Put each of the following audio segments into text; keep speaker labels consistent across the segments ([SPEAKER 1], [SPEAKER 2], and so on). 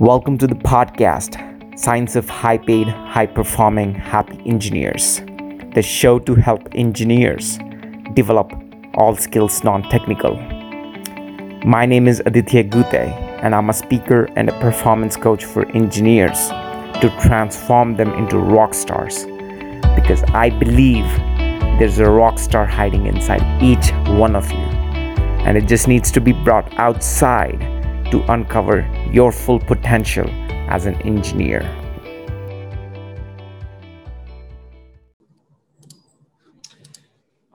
[SPEAKER 1] Welcome to the podcast, Science of High Paid, High Performing, Happy Engineers, the show to help engineers develop all skills non technical. My name is Aditya Gute, and I'm a speaker and a performance coach for engineers to transform them into rock stars because I believe there's a rock star hiding inside each one of you, and it just needs to be brought outside to uncover your full potential as an engineer.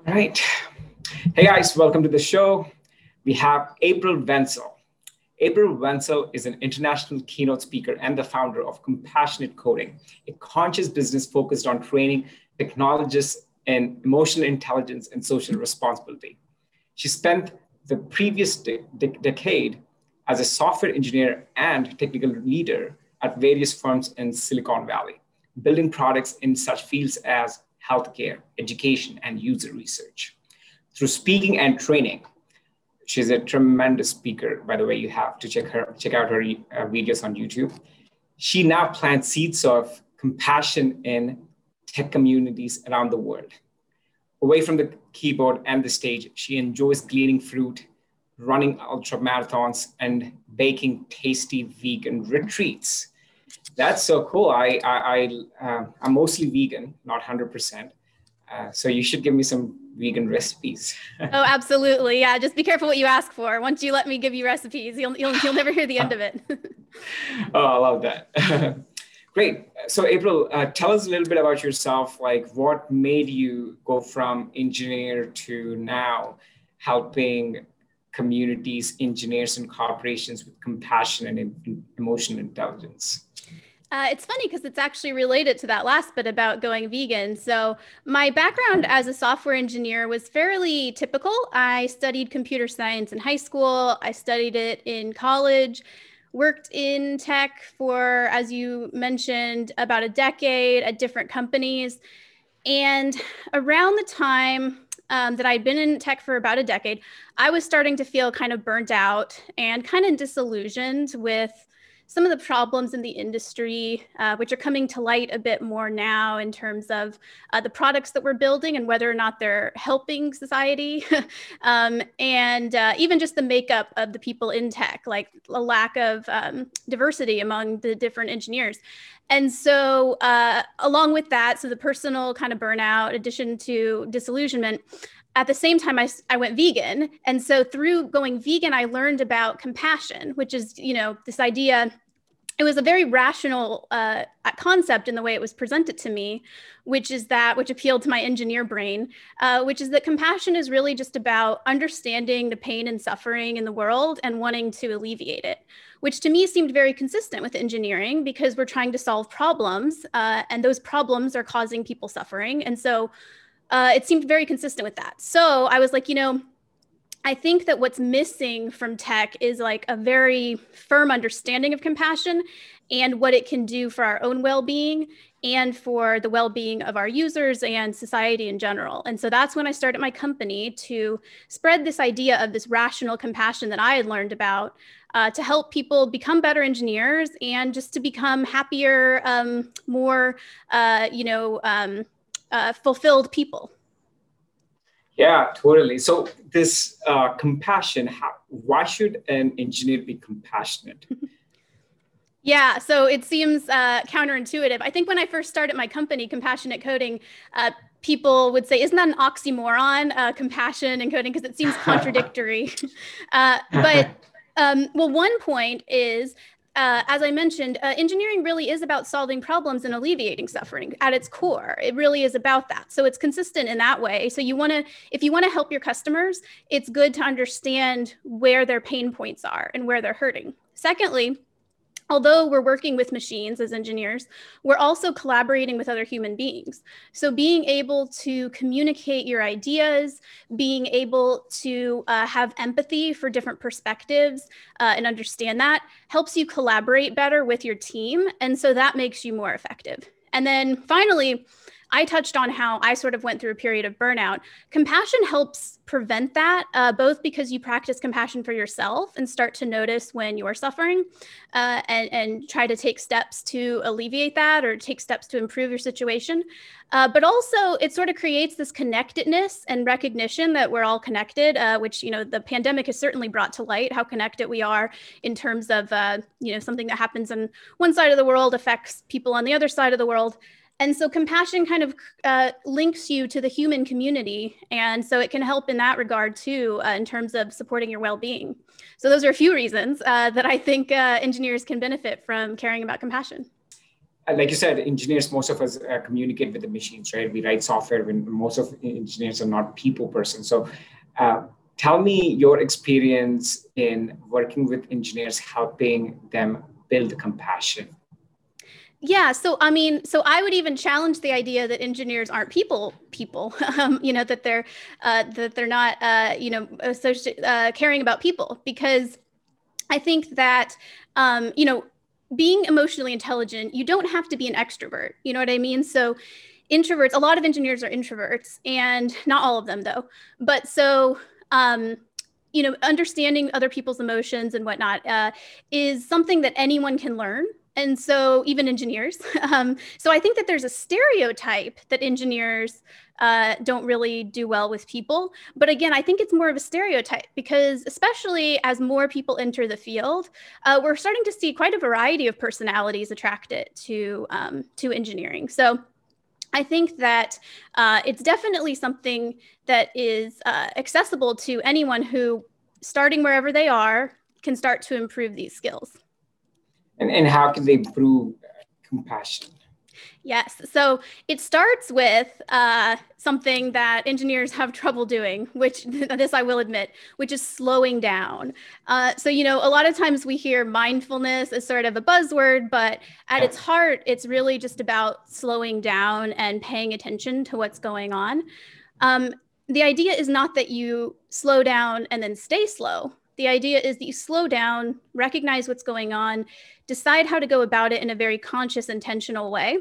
[SPEAKER 2] All right. Hey guys, welcome to the show. We have April Wenzel. April Wenzel is an international keynote speaker and the founder of Compassionate Coding, a conscious business focused on training technologists in emotional intelligence and social responsibility. She spent the previous de- de- decade as a software engineer and technical leader at various firms in Silicon Valley, building products in such fields as healthcare, education, and user research. Through speaking and training, she's a tremendous speaker. By the way, you have to check her check out her uh, videos on YouTube. She now plants seeds of compassion in tech communities around the world. Away from the keyboard and the stage, she enjoys gleaning fruit running ultra marathons and baking tasty vegan retreats. That's so cool. I, I, I uh, I'm mostly vegan, not 100%. Uh, so you should give me some vegan recipes.
[SPEAKER 3] oh, absolutely. Yeah. Just be careful what you ask for. Once you let me give you recipes, you'll, you'll, you'll never hear the end of it.
[SPEAKER 2] oh, I love that. Great. So, April, uh, tell us a little bit about yourself. Like, what made you go from engineer to now helping communities, engineers, and corporations with compassion and emotional intelligence?
[SPEAKER 3] Uh, it's funny because it's actually related to that last bit about going vegan. So, my background as a software engineer was fairly typical. I studied computer science in high school, I studied it in college, worked in tech for, as you mentioned, about a decade at different companies. And around the time um, that I'd been in tech for about a decade, I was starting to feel kind of burnt out and kind of disillusioned with some of the problems in the industry, uh, which are coming to light a bit more now in terms of uh, the products that we're building and whether or not they're helping society, um, and uh, even just the makeup of the people in tech, like a lack of um, diversity among the different engineers. And so, uh, along with that, so the personal kind of burnout, addition to disillusionment, at the same time I, I went vegan and so through going vegan i learned about compassion which is you know this idea it was a very rational uh, concept in the way it was presented to me which is that which appealed to my engineer brain uh, which is that compassion is really just about understanding the pain and suffering in the world and wanting to alleviate it which to me seemed very consistent with engineering because we're trying to solve problems uh, and those problems are causing people suffering and so uh, it seemed very consistent with that. So I was like, you know, I think that what's missing from tech is like a very firm understanding of compassion and what it can do for our own well being and for the well being of our users and society in general. And so that's when I started my company to spread this idea of this rational compassion that I had learned about uh, to help people become better engineers and just to become happier, um, more, uh, you know, um, uh, fulfilled people.
[SPEAKER 2] Yeah, totally. So this uh, compassion, how, why should an engineer be compassionate?
[SPEAKER 3] Yeah, so it seems uh, counterintuitive. I think when I first started my company, Compassionate Coding, uh, people would say, "Isn't that an oxymoron, uh, compassion and coding?" Because it seems contradictory. Uh, but um, well, one point is uh, as I mentioned, uh, engineering really is about solving problems and alleviating suffering at its core. It really is about that. So it's consistent in that way. So you want to, if you want to help your customers, it's good to understand where their pain points are and where they're hurting. Secondly, although we're working with machines as engineers, we're also collaborating with other human beings. So, being able to communicate your ideas, being able to uh, have empathy for different perspectives uh, and understand that helps you collaborate better with your team. And so that makes you more effective. And then finally, I touched on how I sort of went through a period of burnout. Compassion helps prevent that, uh, both because you practice compassion for yourself and start to notice when you're suffering uh, and, and try to take steps to alleviate that or take steps to improve your situation. Uh, but also, it sort of creates this connectedness and recognition that we're all connected, uh, which, you know, the pandemic has certainly brought to light how connected we are in terms of, uh, you know, something that happens on one side of the world affects people on the other side of the world. And so compassion kind of uh, links you to the human community. And so it can help in that regard too, uh, in terms of supporting your well being. So those are a few reasons uh, that I think uh, engineers can benefit from caring about compassion.
[SPEAKER 2] Like you said, engineers, most of us uh, communicate with the machines, right? We write software when most of engineers are not people person. So uh, tell me your experience in working with engineers, helping them build compassion
[SPEAKER 3] yeah so i mean so i would even challenge the idea that engineers aren't people people um, you know that they're uh, that they're not uh, you know associ- uh, caring about people. Because i think that um, you know being emotionally intelligent you don't have to be an extrovert you know what i mean? So introverts a lot of engineers are introverts and not all of them though. But so um, you know understanding other people's emotions and whatnot uh, is something that anyone can learn and so even engineers um, so i think that there's a stereotype that engineers uh, don't really do well with people. But again i think it's more of a stereotype because especially as more people enter the field uh, we're starting to see quite a variety of personalities attracted to um, to engineering. So I think that uh, it's definitely something that is uh, accessible to anyone who, starting wherever they are, can start to improve these skills
[SPEAKER 2] and, and how can they improve compassion
[SPEAKER 3] Yes. So it starts with uh, something that engineers have trouble doing, which this I will admit, which is slowing down. Uh, so, you know, a lot of times we hear mindfulness as sort of a buzzword, but at its heart, it's really just about slowing down and paying attention to what's going on. Um, the idea is not that you slow down and then stay slow. The idea is that you slow down, recognize what's going on, decide how to go about it in a very conscious, intentional way.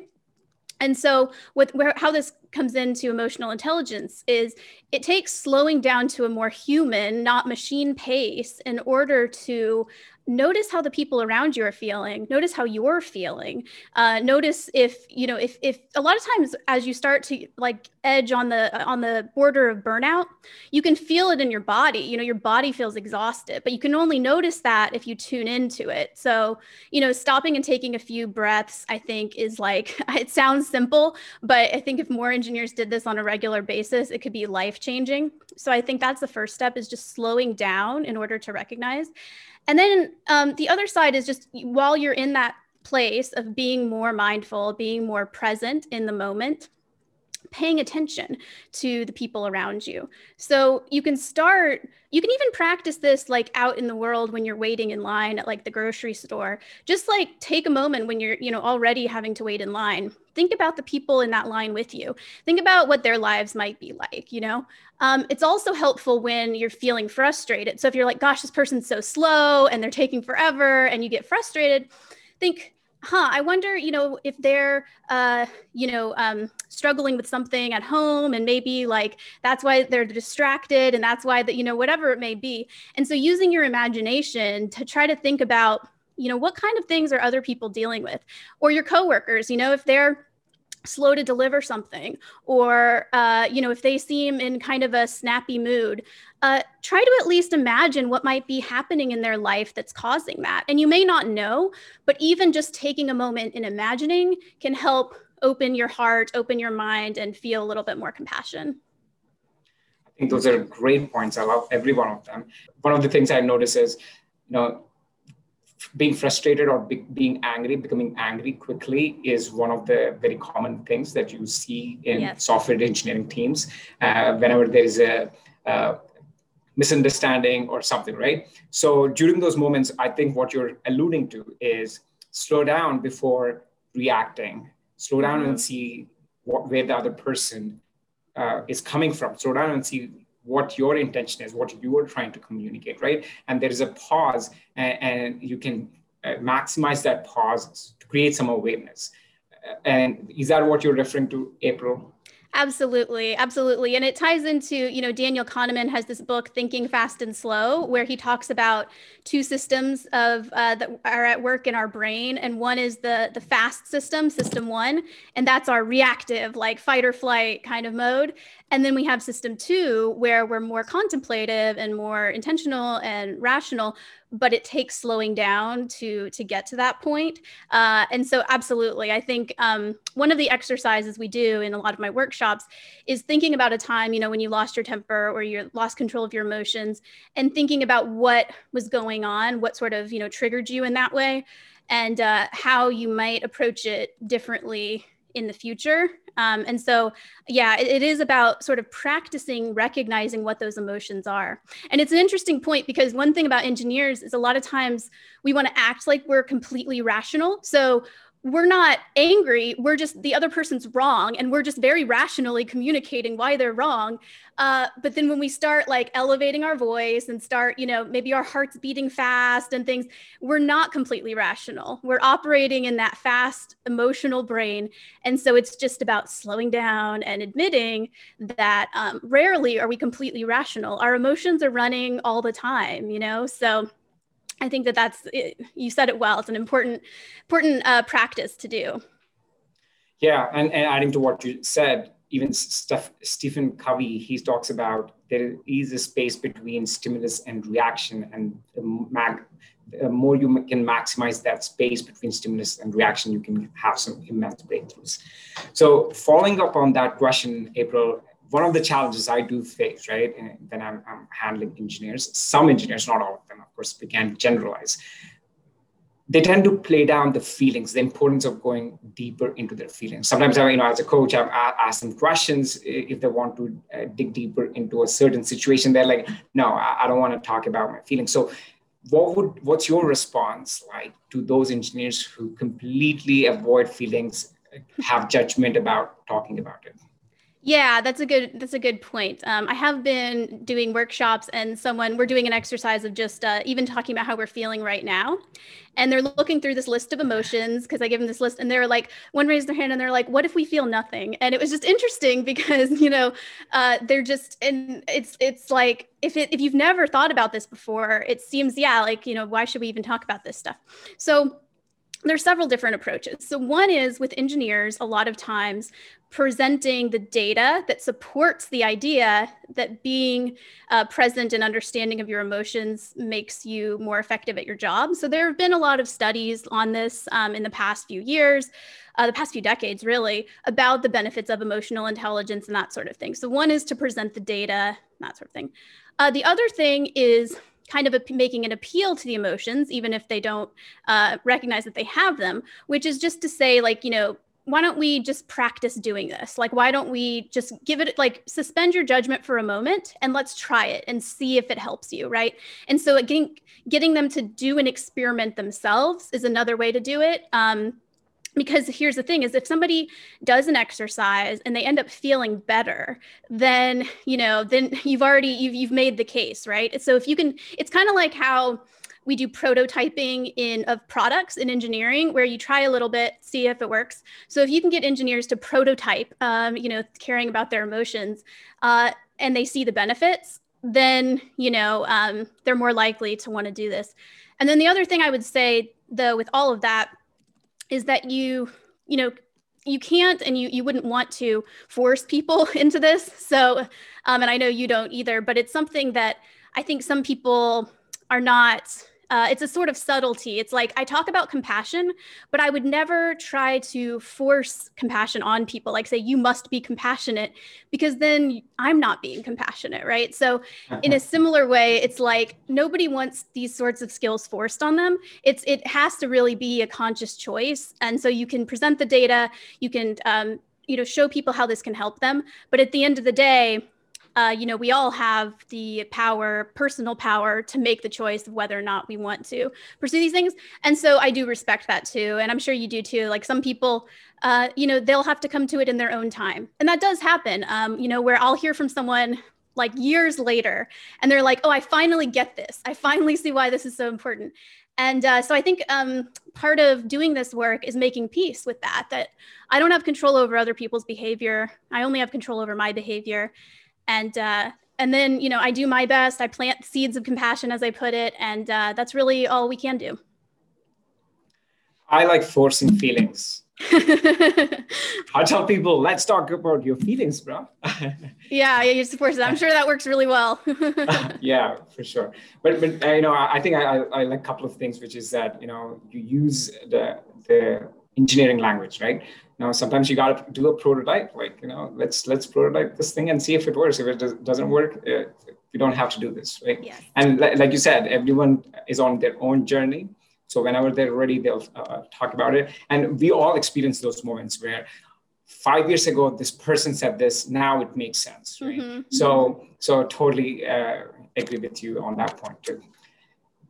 [SPEAKER 3] And so, with where, how this comes into emotional intelligence is it takes slowing down to a more human, not machine pace in order to notice how the people around you are feeling notice how you're feeling uh, notice if you know if if a lot of times as you start to like edge on the on the border of burnout you can feel it in your body you know your body feels exhausted but you can only notice that if you tune into it. So you know stopping and taking a few breaths i think is like it sounds simple but i think if more engineers did this on a regular basis it could be life changing so i think that's the first step is just slowing down in order to recognize and then um, the other side is just while you're in that place of being more mindful, being more present in the moment, paying attention to the people around you. So you can start, you can even practice this like out in the world when you're waiting in line at like the grocery store. Just like take a moment when you're, you know, already having to wait in line. Think about the people in that line with you. Think about what their lives might be like, you know? Um, it's also helpful when you're feeling frustrated. So if you're like, gosh, this person's so slow and they're taking forever and you get frustrated, think, huh i wonder you know if they're uh you know um struggling with something at home and maybe like that's why they're distracted and that's why that you know whatever it may be. And so using your imagination to try to think about you know what kind of things are other people dealing with? Or your coworkers you know if they're slow to deliver something or uh, you know if they seem in kind of a snappy mood uh, try to at least imagine what might be happening in their life that's causing that. And you may not know but even just taking a moment and imagining can help open your heart open your mind and feel a little bit more compassion.
[SPEAKER 2] I think those are great points. I love every one of them. One of the things i notice is you know being frustrated or be, being angry, becoming angry quickly is one of the very common things that you see in yes. software engineering teams. Uh, whenever there is a, a misunderstanding or something, right? So during those moments, I think what you're alluding to is slow down before reacting. Slow down mm-hmm. and see what, where the other person uh, is coming from. Slow down and see what your intention is, what you are trying to communicate, right? And there is a pause, and, and you can uh, maximize that pause to create some awareness. and is that what you're referring to, April?
[SPEAKER 3] Absolutely, absolutely. And it ties into, you know, Daniel Kahneman has this book, Thinking Fast and Slow, where he talks about two systems of uh, that are at work in our brain. And one is the the fast system, system one, and that's our reactive, like fight or flight kind of mode. And then we have system two, where we're more contemplative and more intentional and rational, but it takes slowing down to to get to that point. Uh, and so, absolutely, I think um, one of the exercises we do in a lot of my workshops is thinking about a time, you know, when you lost your temper or you lost control of your emotions, and thinking about what was going on, what sort of you know triggered you in that way, and uh, how you might approach it differently in the future. Um, and so, yeah, it, it is about sort of practicing recognizing what those emotions are. And it's an interesting point because one thing about engineers is a lot of times we want to act like we're completely rational. So we're not angry we're just the other person's wrong and we're just very rationally communicating why they're wrong. Uh, but then when we start like elevating our voice and start you know maybe our heart's beating fast and things we're not completely rational. We're operating in that fast emotional brain. And so it's just about slowing down and admitting that um, rarely are we completely rational. Our emotions are running all the time you know? So I think that that's you said it well. It's an important important uh, practice to do.
[SPEAKER 2] Yeah, and, and adding to what you said, even Steph, Stephen Covey, he talks about there is a space between stimulus and reaction, and the, mag, the more you can maximize that space between stimulus and reaction, you can have some immense breakthroughs. So, following up on that question, April, one of the challenges I do face, right, when I'm, I'm, handling engineers, some engineers, not all of them, of course, we can't generalize. They tend to play down the feelings, the importance of going deeper into their feelings. Sometimes, you know, as a coach, I've asked them questions if they want to uh, dig deeper into a certain situation. They're like, "No, I, I don't want to talk about my feelings." So, what would what's your response like to those engineers who completely avoid feelings, have judgment about talking about it?
[SPEAKER 3] Yeah, that's a good that's a good point. Um, I have been doing workshops, and someone we're doing an exercise of just uh, even talking about how we're feeling right now, and they're looking through this list of emotions because I give them this list, and they're like, one raised their hand, and they're like, "What if we feel nothing?" And it was just interesting because you know, uh, they're just and it's it's like if it if you've never thought about this before, it seems yeah, like you know, why should we even talk about this stuff? So there's several different approaches. So one is with engineers, a lot of times presenting the data that supports the idea that being uh, present and understanding of your emotions makes you more effective at your job. So there have been a lot of studies on this um, in the past few years, uh, the past few decades, really, about the benefits of emotional intelligence and that sort of thing. So one is to present the data, that sort of thing. Uh, the other thing is kind of a, making an appeal to the emotions, even if they don't uh, recognize that they have them, which is just to say, like, you know, why don't we just practice doing this? Like, why don't we just give it, like, suspend your judgment for a moment and let's try it and see if it helps you, right? And so, getting getting them to do an experiment themselves is another way to do it. Um, because here's the thing is if somebody does an exercise and they end up feeling better then you know then you've already you've, you've made the case right? So if you can it's kind of like how we do prototyping in of products in engineering where you try a little bit see if it works. So if you can get engineers to prototype um, you know caring about their emotions uh, and they see the benefits then you know um, they're more likely to want to do this. And then the other thing i would say though with all of that is that you you know you can't and you you wouldn't want to force people into this. So um, and i know you don't either but it's something that i think some people are not uh, it's a sort of subtlety. It's like I talk about compassion, but I would never try to force compassion on people, like say, you must be compassionate, because then I'm not being compassionate, right? So, in a similar way, it's like nobody wants these sorts of skills forced on them. It's it has to really be a conscious choice, and so you can present the data, you can um, you know show people how this can help them, but at the end of the day, uh, you know, we all have the power, personal power, to make the choice of whether or not we want to pursue these things. And so I do respect that too. And I'm sure you do too. Like some people, uh, you know, they'll have to come to it in their own time. And that does happen, um, you know, where I'll hear from someone like years later and they're like, oh, I finally get this. I finally see why this is so important. And uh, so I think um, part of doing this work is making peace with that, that I don't have control over other people's behavior. I only have control over my behavior. And, uh, and then, you know, I do my best. I plant seeds of compassion, as I put it. And uh, that's really all we can do.
[SPEAKER 2] I like forcing feelings. I tell people, let's talk about your feelings, bro.
[SPEAKER 3] yeah, yeah you support that. I'm sure that works really well.
[SPEAKER 2] yeah, for sure. But but uh, you know, I, I think I, I, like a couple of things, which is that you know you use the the engineering language, right? Now sometimes you got to do a prototype, like you know, let's let's prototype this thing and see if it works. If it does, doesn't work, uh, you don't have to do this, right?
[SPEAKER 3] Yes.
[SPEAKER 2] And like you said, everyone is on their own journey so whenever they're ready, they'll uh, talk about it. And we all experience those moments where five years ago this person said this, now it makes sense, right? Mm-hmm. So so totally uh, agree with you on that point too.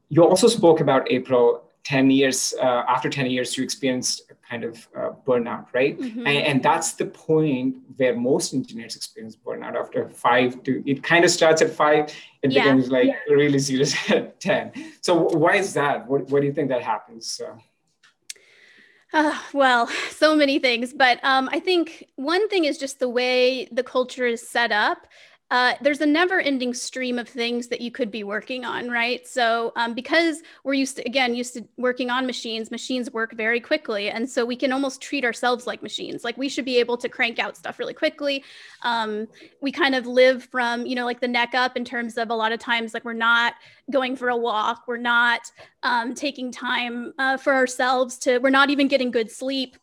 [SPEAKER 2] You also spoke about April 10 years uh, after 10 years you experienced kind of uh, burnout right mm-hmm. and, and, that's the point where most engineers experience burnout after five to it kind of starts at five it yeah. becomes like yeah. really serious at 10 so why is that what, what do you think that happens
[SPEAKER 3] uh, well, so many things, but um, I think one thing is just the way the culture is set up uh, there's a never ending stream of things that you could be working on, right? So, um, because we're used to, again, used to working on machines, machines work very quickly. And so we can almost treat ourselves like machines. Like we should be able to crank out stuff really quickly. Um, we kind of live from, you know, like the neck up in terms of a lot of times, like we're not going for a walk, we're not um, taking time uh, for ourselves to, we're not even getting good sleep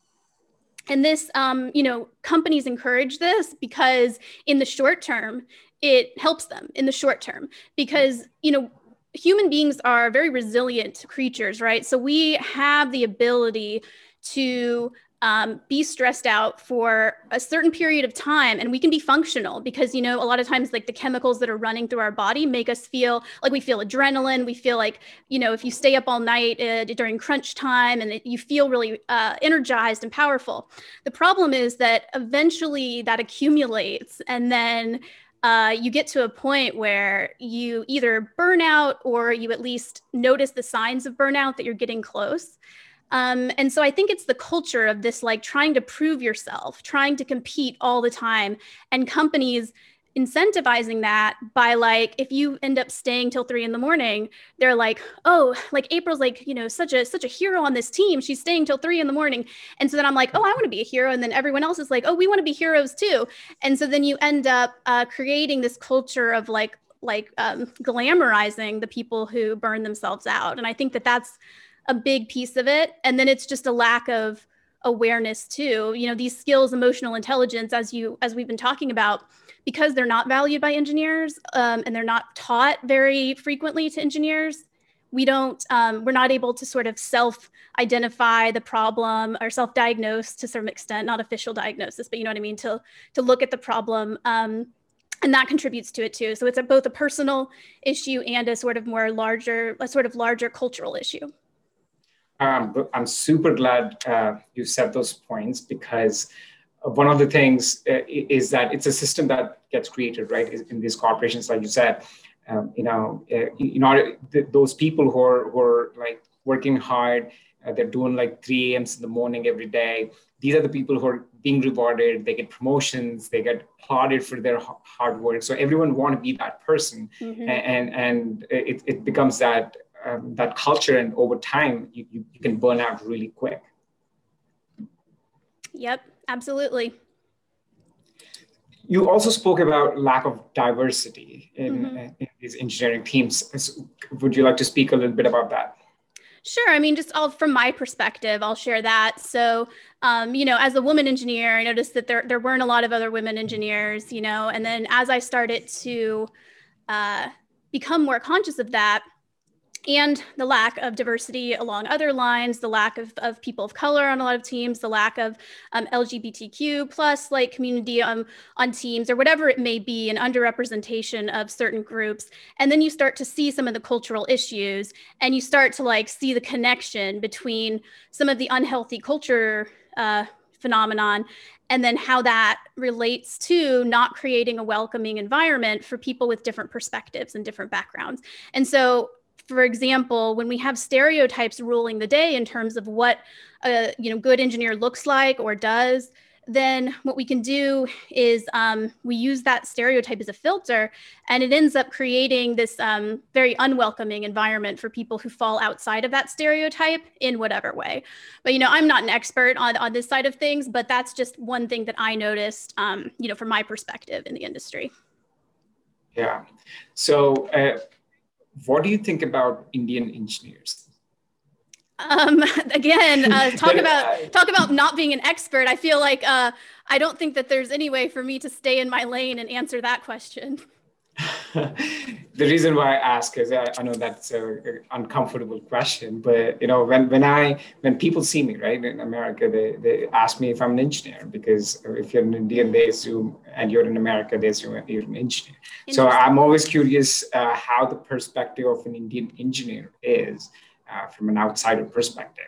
[SPEAKER 3] and this um, you know companies encourage this because in the short term it helps them in the short term because you know human beings are very resilient creatures right? So we have the ability to um, be stressed out for a certain period of time and we can be functional because you know a lot of times like the chemicals that are running through our body make us feel like we feel adrenaline we feel like you know if you stay up all night uh, during crunch time and you feel really uh, energized and powerful. The problem is that eventually that accumulates and then uh, you get to a point where you either burn out or you at least notice the signs of burnout that you're getting close um, and so I think it's the culture of this like trying to prove yourself, trying to compete all the time, and companies incentivizing that by like if you end up staying till three in the morning they're like oh like april's like you know such a such a hero on this team. She's staying till three in the morning. And so then i'm like oh i want to be a hero. And then everyone else is like oh we want to be heroes too. And so then you end up uh, creating this culture of like like um, glamorizing the people who burn themselves out. And i think that that's a big piece of it. And then it's just a lack of awareness too. You know, these skills, emotional intelligence, as you as we've been talking about, because they're not valued by engineers um, and they're not taught very frequently to engineers. We don't. Um, we're not able to sort of self-identify the problem or self-diagnose to some extent, not official diagnosis, but you know what I mean. To to look at the problem. Um, and that contributes to it too. So it's a, both a personal issue and a sort of more larger, a sort of larger cultural issue.
[SPEAKER 2] Um, I'm super glad uh, you said those points because one of the things uh, is that it's a system that gets created, right, in these corporations, like you said. Um, you know, uh, you know, th- those people who are, who are like working hard, uh, they're doing like 3 a.m. in the morning every day. These are the people who are being rewarded. They get promotions. They get applauded for their hard work. So everyone want to be that person, mm-hmm. and and it, it becomes that um, that culture and over time you, you, you, can burn out really quick
[SPEAKER 3] yep absolutely
[SPEAKER 2] you also spoke about lack of diversity in, mm-hmm. in these engineering teams would you like to speak a little bit about that
[SPEAKER 3] Sure. I mean, just all from my perspective, I'll share that. So, um, you know, as a woman engineer, I noticed that there there weren't a lot of other women engineers, you know, and then as I started to uh, become more conscious of that, and the lack of diversity along other lines, the lack of, of people of color on a lot of teams, the lack of um, LGBTQ plus like community um, on teams or whatever it may be, an underrepresentation of certain groups. And then you start to see some of the cultural issues and you start to like see the connection between some of the unhealthy culture uh, phenomenon and then how that relates to not creating a welcoming environment for people with different perspectives and different backgrounds. And so for example, when we have stereotypes ruling the day in terms of what a you know good engineer looks like or does, then what we can do is um, we use that stereotype as a filter and it ends up creating this um, very unwelcoming environment for people who fall outside of that stereotype in whatever way. But you know i'm not an expert on, on this side of things but that's just one thing that i noticed um, you know from my perspective in the industry.
[SPEAKER 2] Yeah. So uh, what do you think about indian engineers
[SPEAKER 3] um, again, uh, talk about talk about not being an expert. I feel like uh, I don't think that there's any way for me to stay in my lane and answer that question.
[SPEAKER 2] the reason why I ask is I, I know that's an uncomfortable question, but you know when when I when people see me right in America, they they ask me if I'm an engineer because if you're an Indian, they assume, and you're in America, they assume you're an engineer. So I'm always curious uh, how the perspective of an Indian engineer is uh, from an outsider perspective?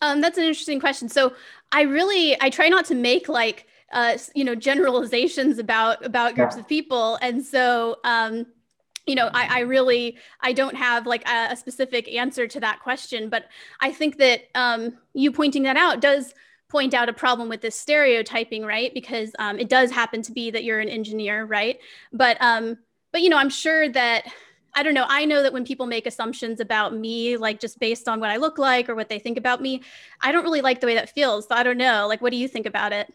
[SPEAKER 3] Um, that's an interesting question. So I really I try not to make like uh, you know generalizations about about groups yeah. of people, and so. Um, you know I, I, really i don't have like a, a, specific answer to that question but i think that um, you pointing that out does point out a problem with this stereotyping right because um, it does happen to be that you're an engineer right but um, but you know i'm sure that I don't know. I know that when people make assumptions about me, like just based on what I look like or what they think about me, I don't really like the way that feels. So I don't know. Like, what do you think about it?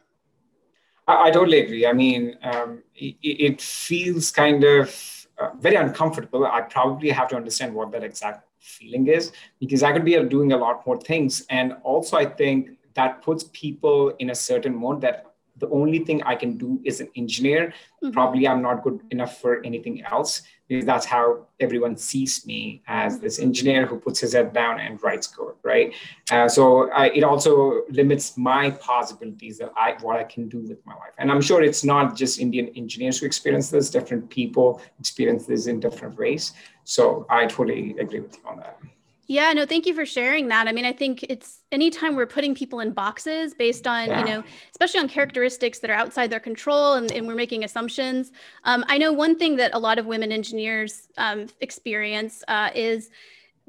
[SPEAKER 2] I, I totally agree. I mean, um, it, it, feels kind of uh, very uncomfortable. I probably have to understand what that exact feeling is because I could be doing a lot more things. And also, I think that puts people in a certain mode that the only thing I can do is an engineer. Mm-hmm. Probably I'm not good enough for anything else because that's how everyone sees me as mm-hmm. this engineer who puts his head down and writes code, right? Uh, so I, it also limits my possibilities that I what I can do with my life. And I'm sure it's not just Indian engineers who experience this; different people experience this in different ways. So I totally agree with you on that.
[SPEAKER 3] Yeah, no, thank you for sharing that. I mean, I think it's anytime we're putting people in boxes based on, yeah. you know, especially on characteristics that are outside their control and, and we're making assumptions. Um, I know one thing that a lot of women engineers um, experience uh, is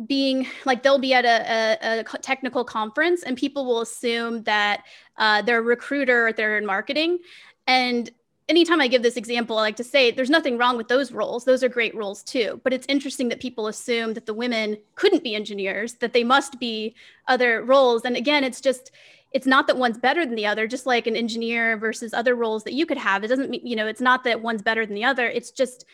[SPEAKER 3] being like they'll be at a, a, a, technical conference and people will assume that uh, they're a recruiter or they're in marketing. And anytime I give this example, I like to say there's nothing wrong with those roles. Those are great roles too. But it's interesting that people assume that the women couldn't be engineers, that they must be other roles. And again, it's just, it's not that one's better than the other, just like an engineer versus other roles that you could have. It doesn't mean, you know, it's not that one's better than the other. It's just,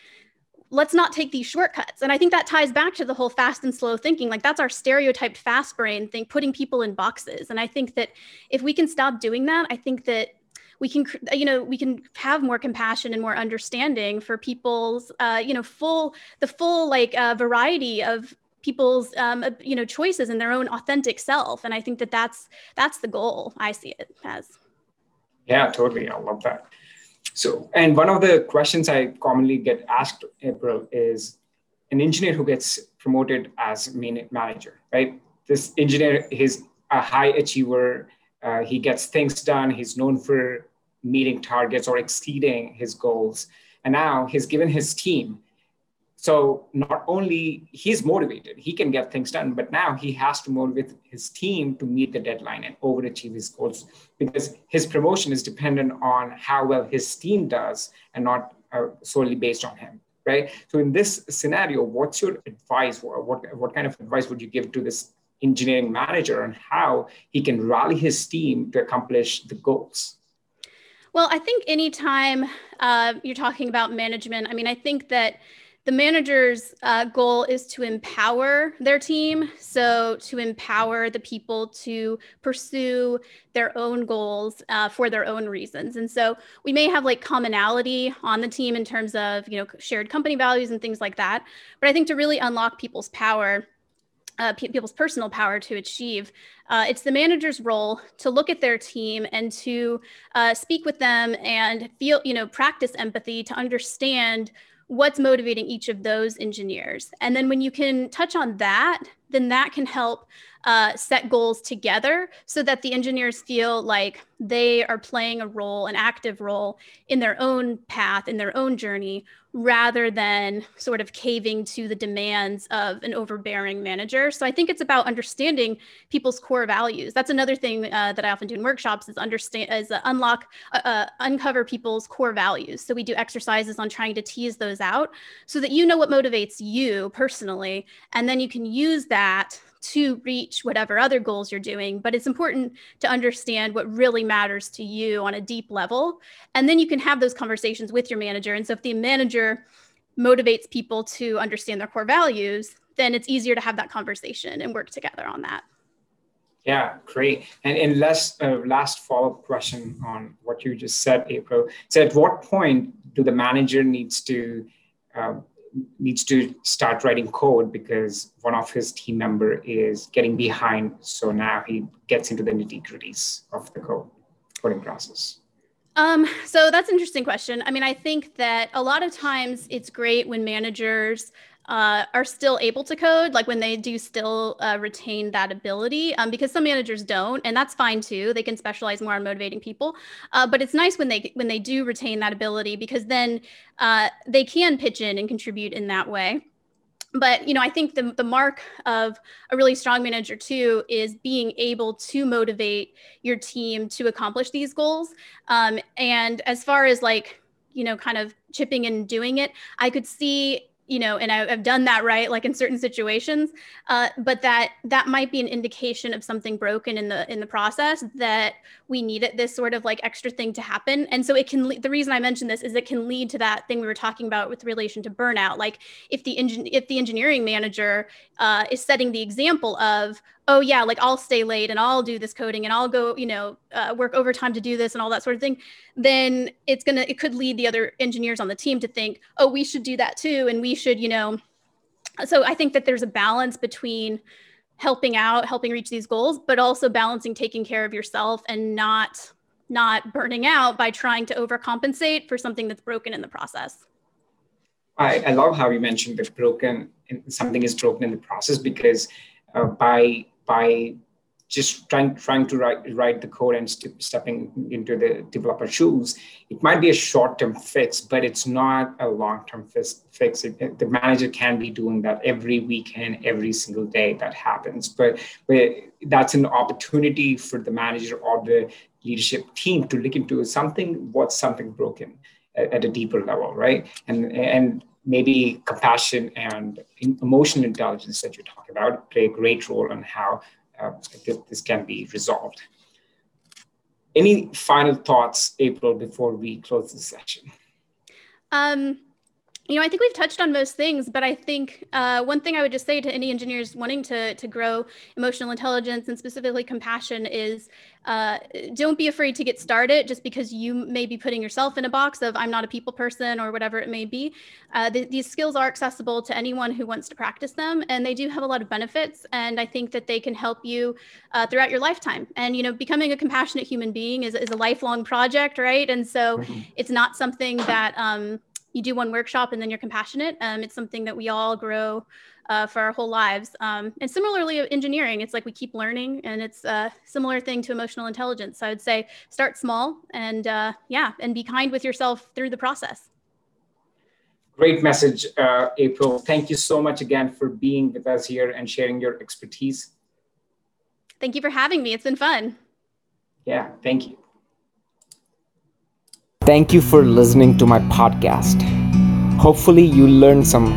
[SPEAKER 3] let's not take these shortcuts. And I think that ties back to the whole fast and slow thinking. Like that's our stereotyped fast brain thing, putting people in boxes. And I think that if we can stop doing that, I think that we can you know we can have more compassion and more understanding for people's uh, you know full the full like uh, variety of people's um, uh, you know choices and their own authentic self. And i think that that's that's the goal. I see it as.
[SPEAKER 2] Yeah totally. I love that. So and one of the questions i commonly get asked april is an engineer who gets promoted as manager right? This engineer is a high achiever uh, he gets things done. He's known for meeting targets or exceeding his goals. And now he's given his team. So not only he's motivated, he can get things done, but now he has to motivate his team to meet the deadline and overachieve his goals because his promotion is dependent on how well his team does and not uh, solely based on him right so in this scenario what's your advice what, what, what kind of advice would you give to this engineering manager on how he can rally his team to accomplish the goals?
[SPEAKER 3] Well, I think anytime uh, you're talking about management, I mean, I think that the manager's uh, goal is to empower their team. So, to empower the people to pursue their own goals uh, for their own reasons. And so, we may have like commonality on the team in terms of, you know, shared company values and things like that. But I think to really unlock people's power, uh, people's personal power to achieve. Uh, it's the manager's role to look at their team and to uh, speak with them and feel, you know, practice empathy to understand what's motivating each of those engineers. And then when you can touch on that, then that can help uh, set goals together so that the engineers feel like they are playing a role, an active role in their own path, in their own journey, rather than sort of caving to the demands of an overbearing manager. So I think it's about understanding people's core values. That's another thing uh, that I often do in workshops is understand is uh, unlock uh, uncover people's core values. So we do exercises on trying to tease those out so that you know what motivates you personally, and then you can use that to reach whatever other goals you're doing. But it's important to understand what really matters to you on a deep level. And then you can have those conversations with your manager. And so if the manager motivates people to understand their core values, then it's easier to have that conversation and work together on that.
[SPEAKER 2] Yeah, great. And, and last, uh, last follow-up question on what you just said, April. So at what point do the manager needs to uh, needs to start writing code because one of his team member is getting behind. So now he gets into the nitty gritties of the code coding process.
[SPEAKER 3] Um, so that's an interesting question. I mean, I think that a lot of times it's great when managers uh, are still able to code, like when they do still uh, retain that ability, um, because some managers don't, and that's fine too. They can specialize more on motivating people, uh, but it's nice when they when they do retain that ability because then uh, they can pitch in and contribute in that way. But you know, I think the the mark of a really strong manager too is being able to motivate your team to accomplish these goals. Um, and as far as like you know, kind of chipping in and doing it, I could see you know and I, have done that right like in certain situations uh, but that that might be an indication of something broken in the in the process that we needed this sort of like extra thing to happen. And so it can the reason i mentioned this is it can lead to that thing we were talking about with relation to burnout. Like if the engine if the engineering manager uh, is setting the example of oh yeah like i'll stay late and i'll do this coding and i'll go you know uh, work overtime to do this and all that sort of thing then it's gonna it could lead the other engineers on the team to think oh we should do that too and we should you know. So i think that there's a balance between helping out helping reach these goals but also balancing taking care of yourself and not not burning out by trying to overcompensate for something that's broken in the process.
[SPEAKER 2] I, I love how you mentioned that broken something is broken in the process because uh, by by just trying trying to write write the code and st- stepping into the developer shoes it might be a short term fix but it's not a long term fix. It, it, the manager can be doing that every weekend every single day that happens. But, but that's an opportunity for the manager or the leadership team to look into something what's something broken at, at a deeper level right? And and maybe compassion and emotional intelligence that you talk about play a great role in how uh, this can be resolved. Any final thoughts, April, before we close this session?
[SPEAKER 3] Um, you know, I think we've touched on most things, but I think uh, one thing I would just say to any engineers wanting to to grow emotional intelligence and specifically compassion is uh, don't be afraid to get started just because you may be putting yourself in a box of I'm not a people person or whatever it may be. Uh, th- these skills are accessible to anyone who wants to practice them, and they do have a lot of benefits. And I think that they can help you uh, throughout your lifetime. And you know, becoming a compassionate human being is is a lifelong project, right? And so mm-hmm. it's not something that um, you do one workshop and then you're compassionate. Um, it's something that we all grow uh, for our whole lives. Um, and similarly, engineering, it's like we keep learning, and it's a similar thing to emotional intelligence. So I would say start small and uh, yeah, and be kind with yourself through the process.
[SPEAKER 2] Great message, uh, April. Thank you so much again for being with us here and sharing your expertise.
[SPEAKER 3] Thank you for having me. It's been fun.
[SPEAKER 2] Yeah, thank you.
[SPEAKER 1] Thank you for listening to my podcast. Hopefully, you learned some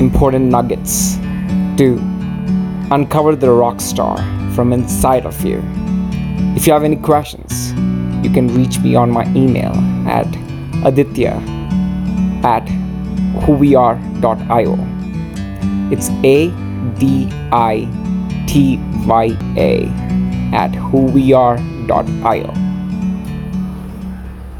[SPEAKER 1] important nuggets to uncover the rock star from inside of you. If you have any questions, you can reach me on my email at aditya at whoweare.io. It's A D I T Y A at whoweare.io.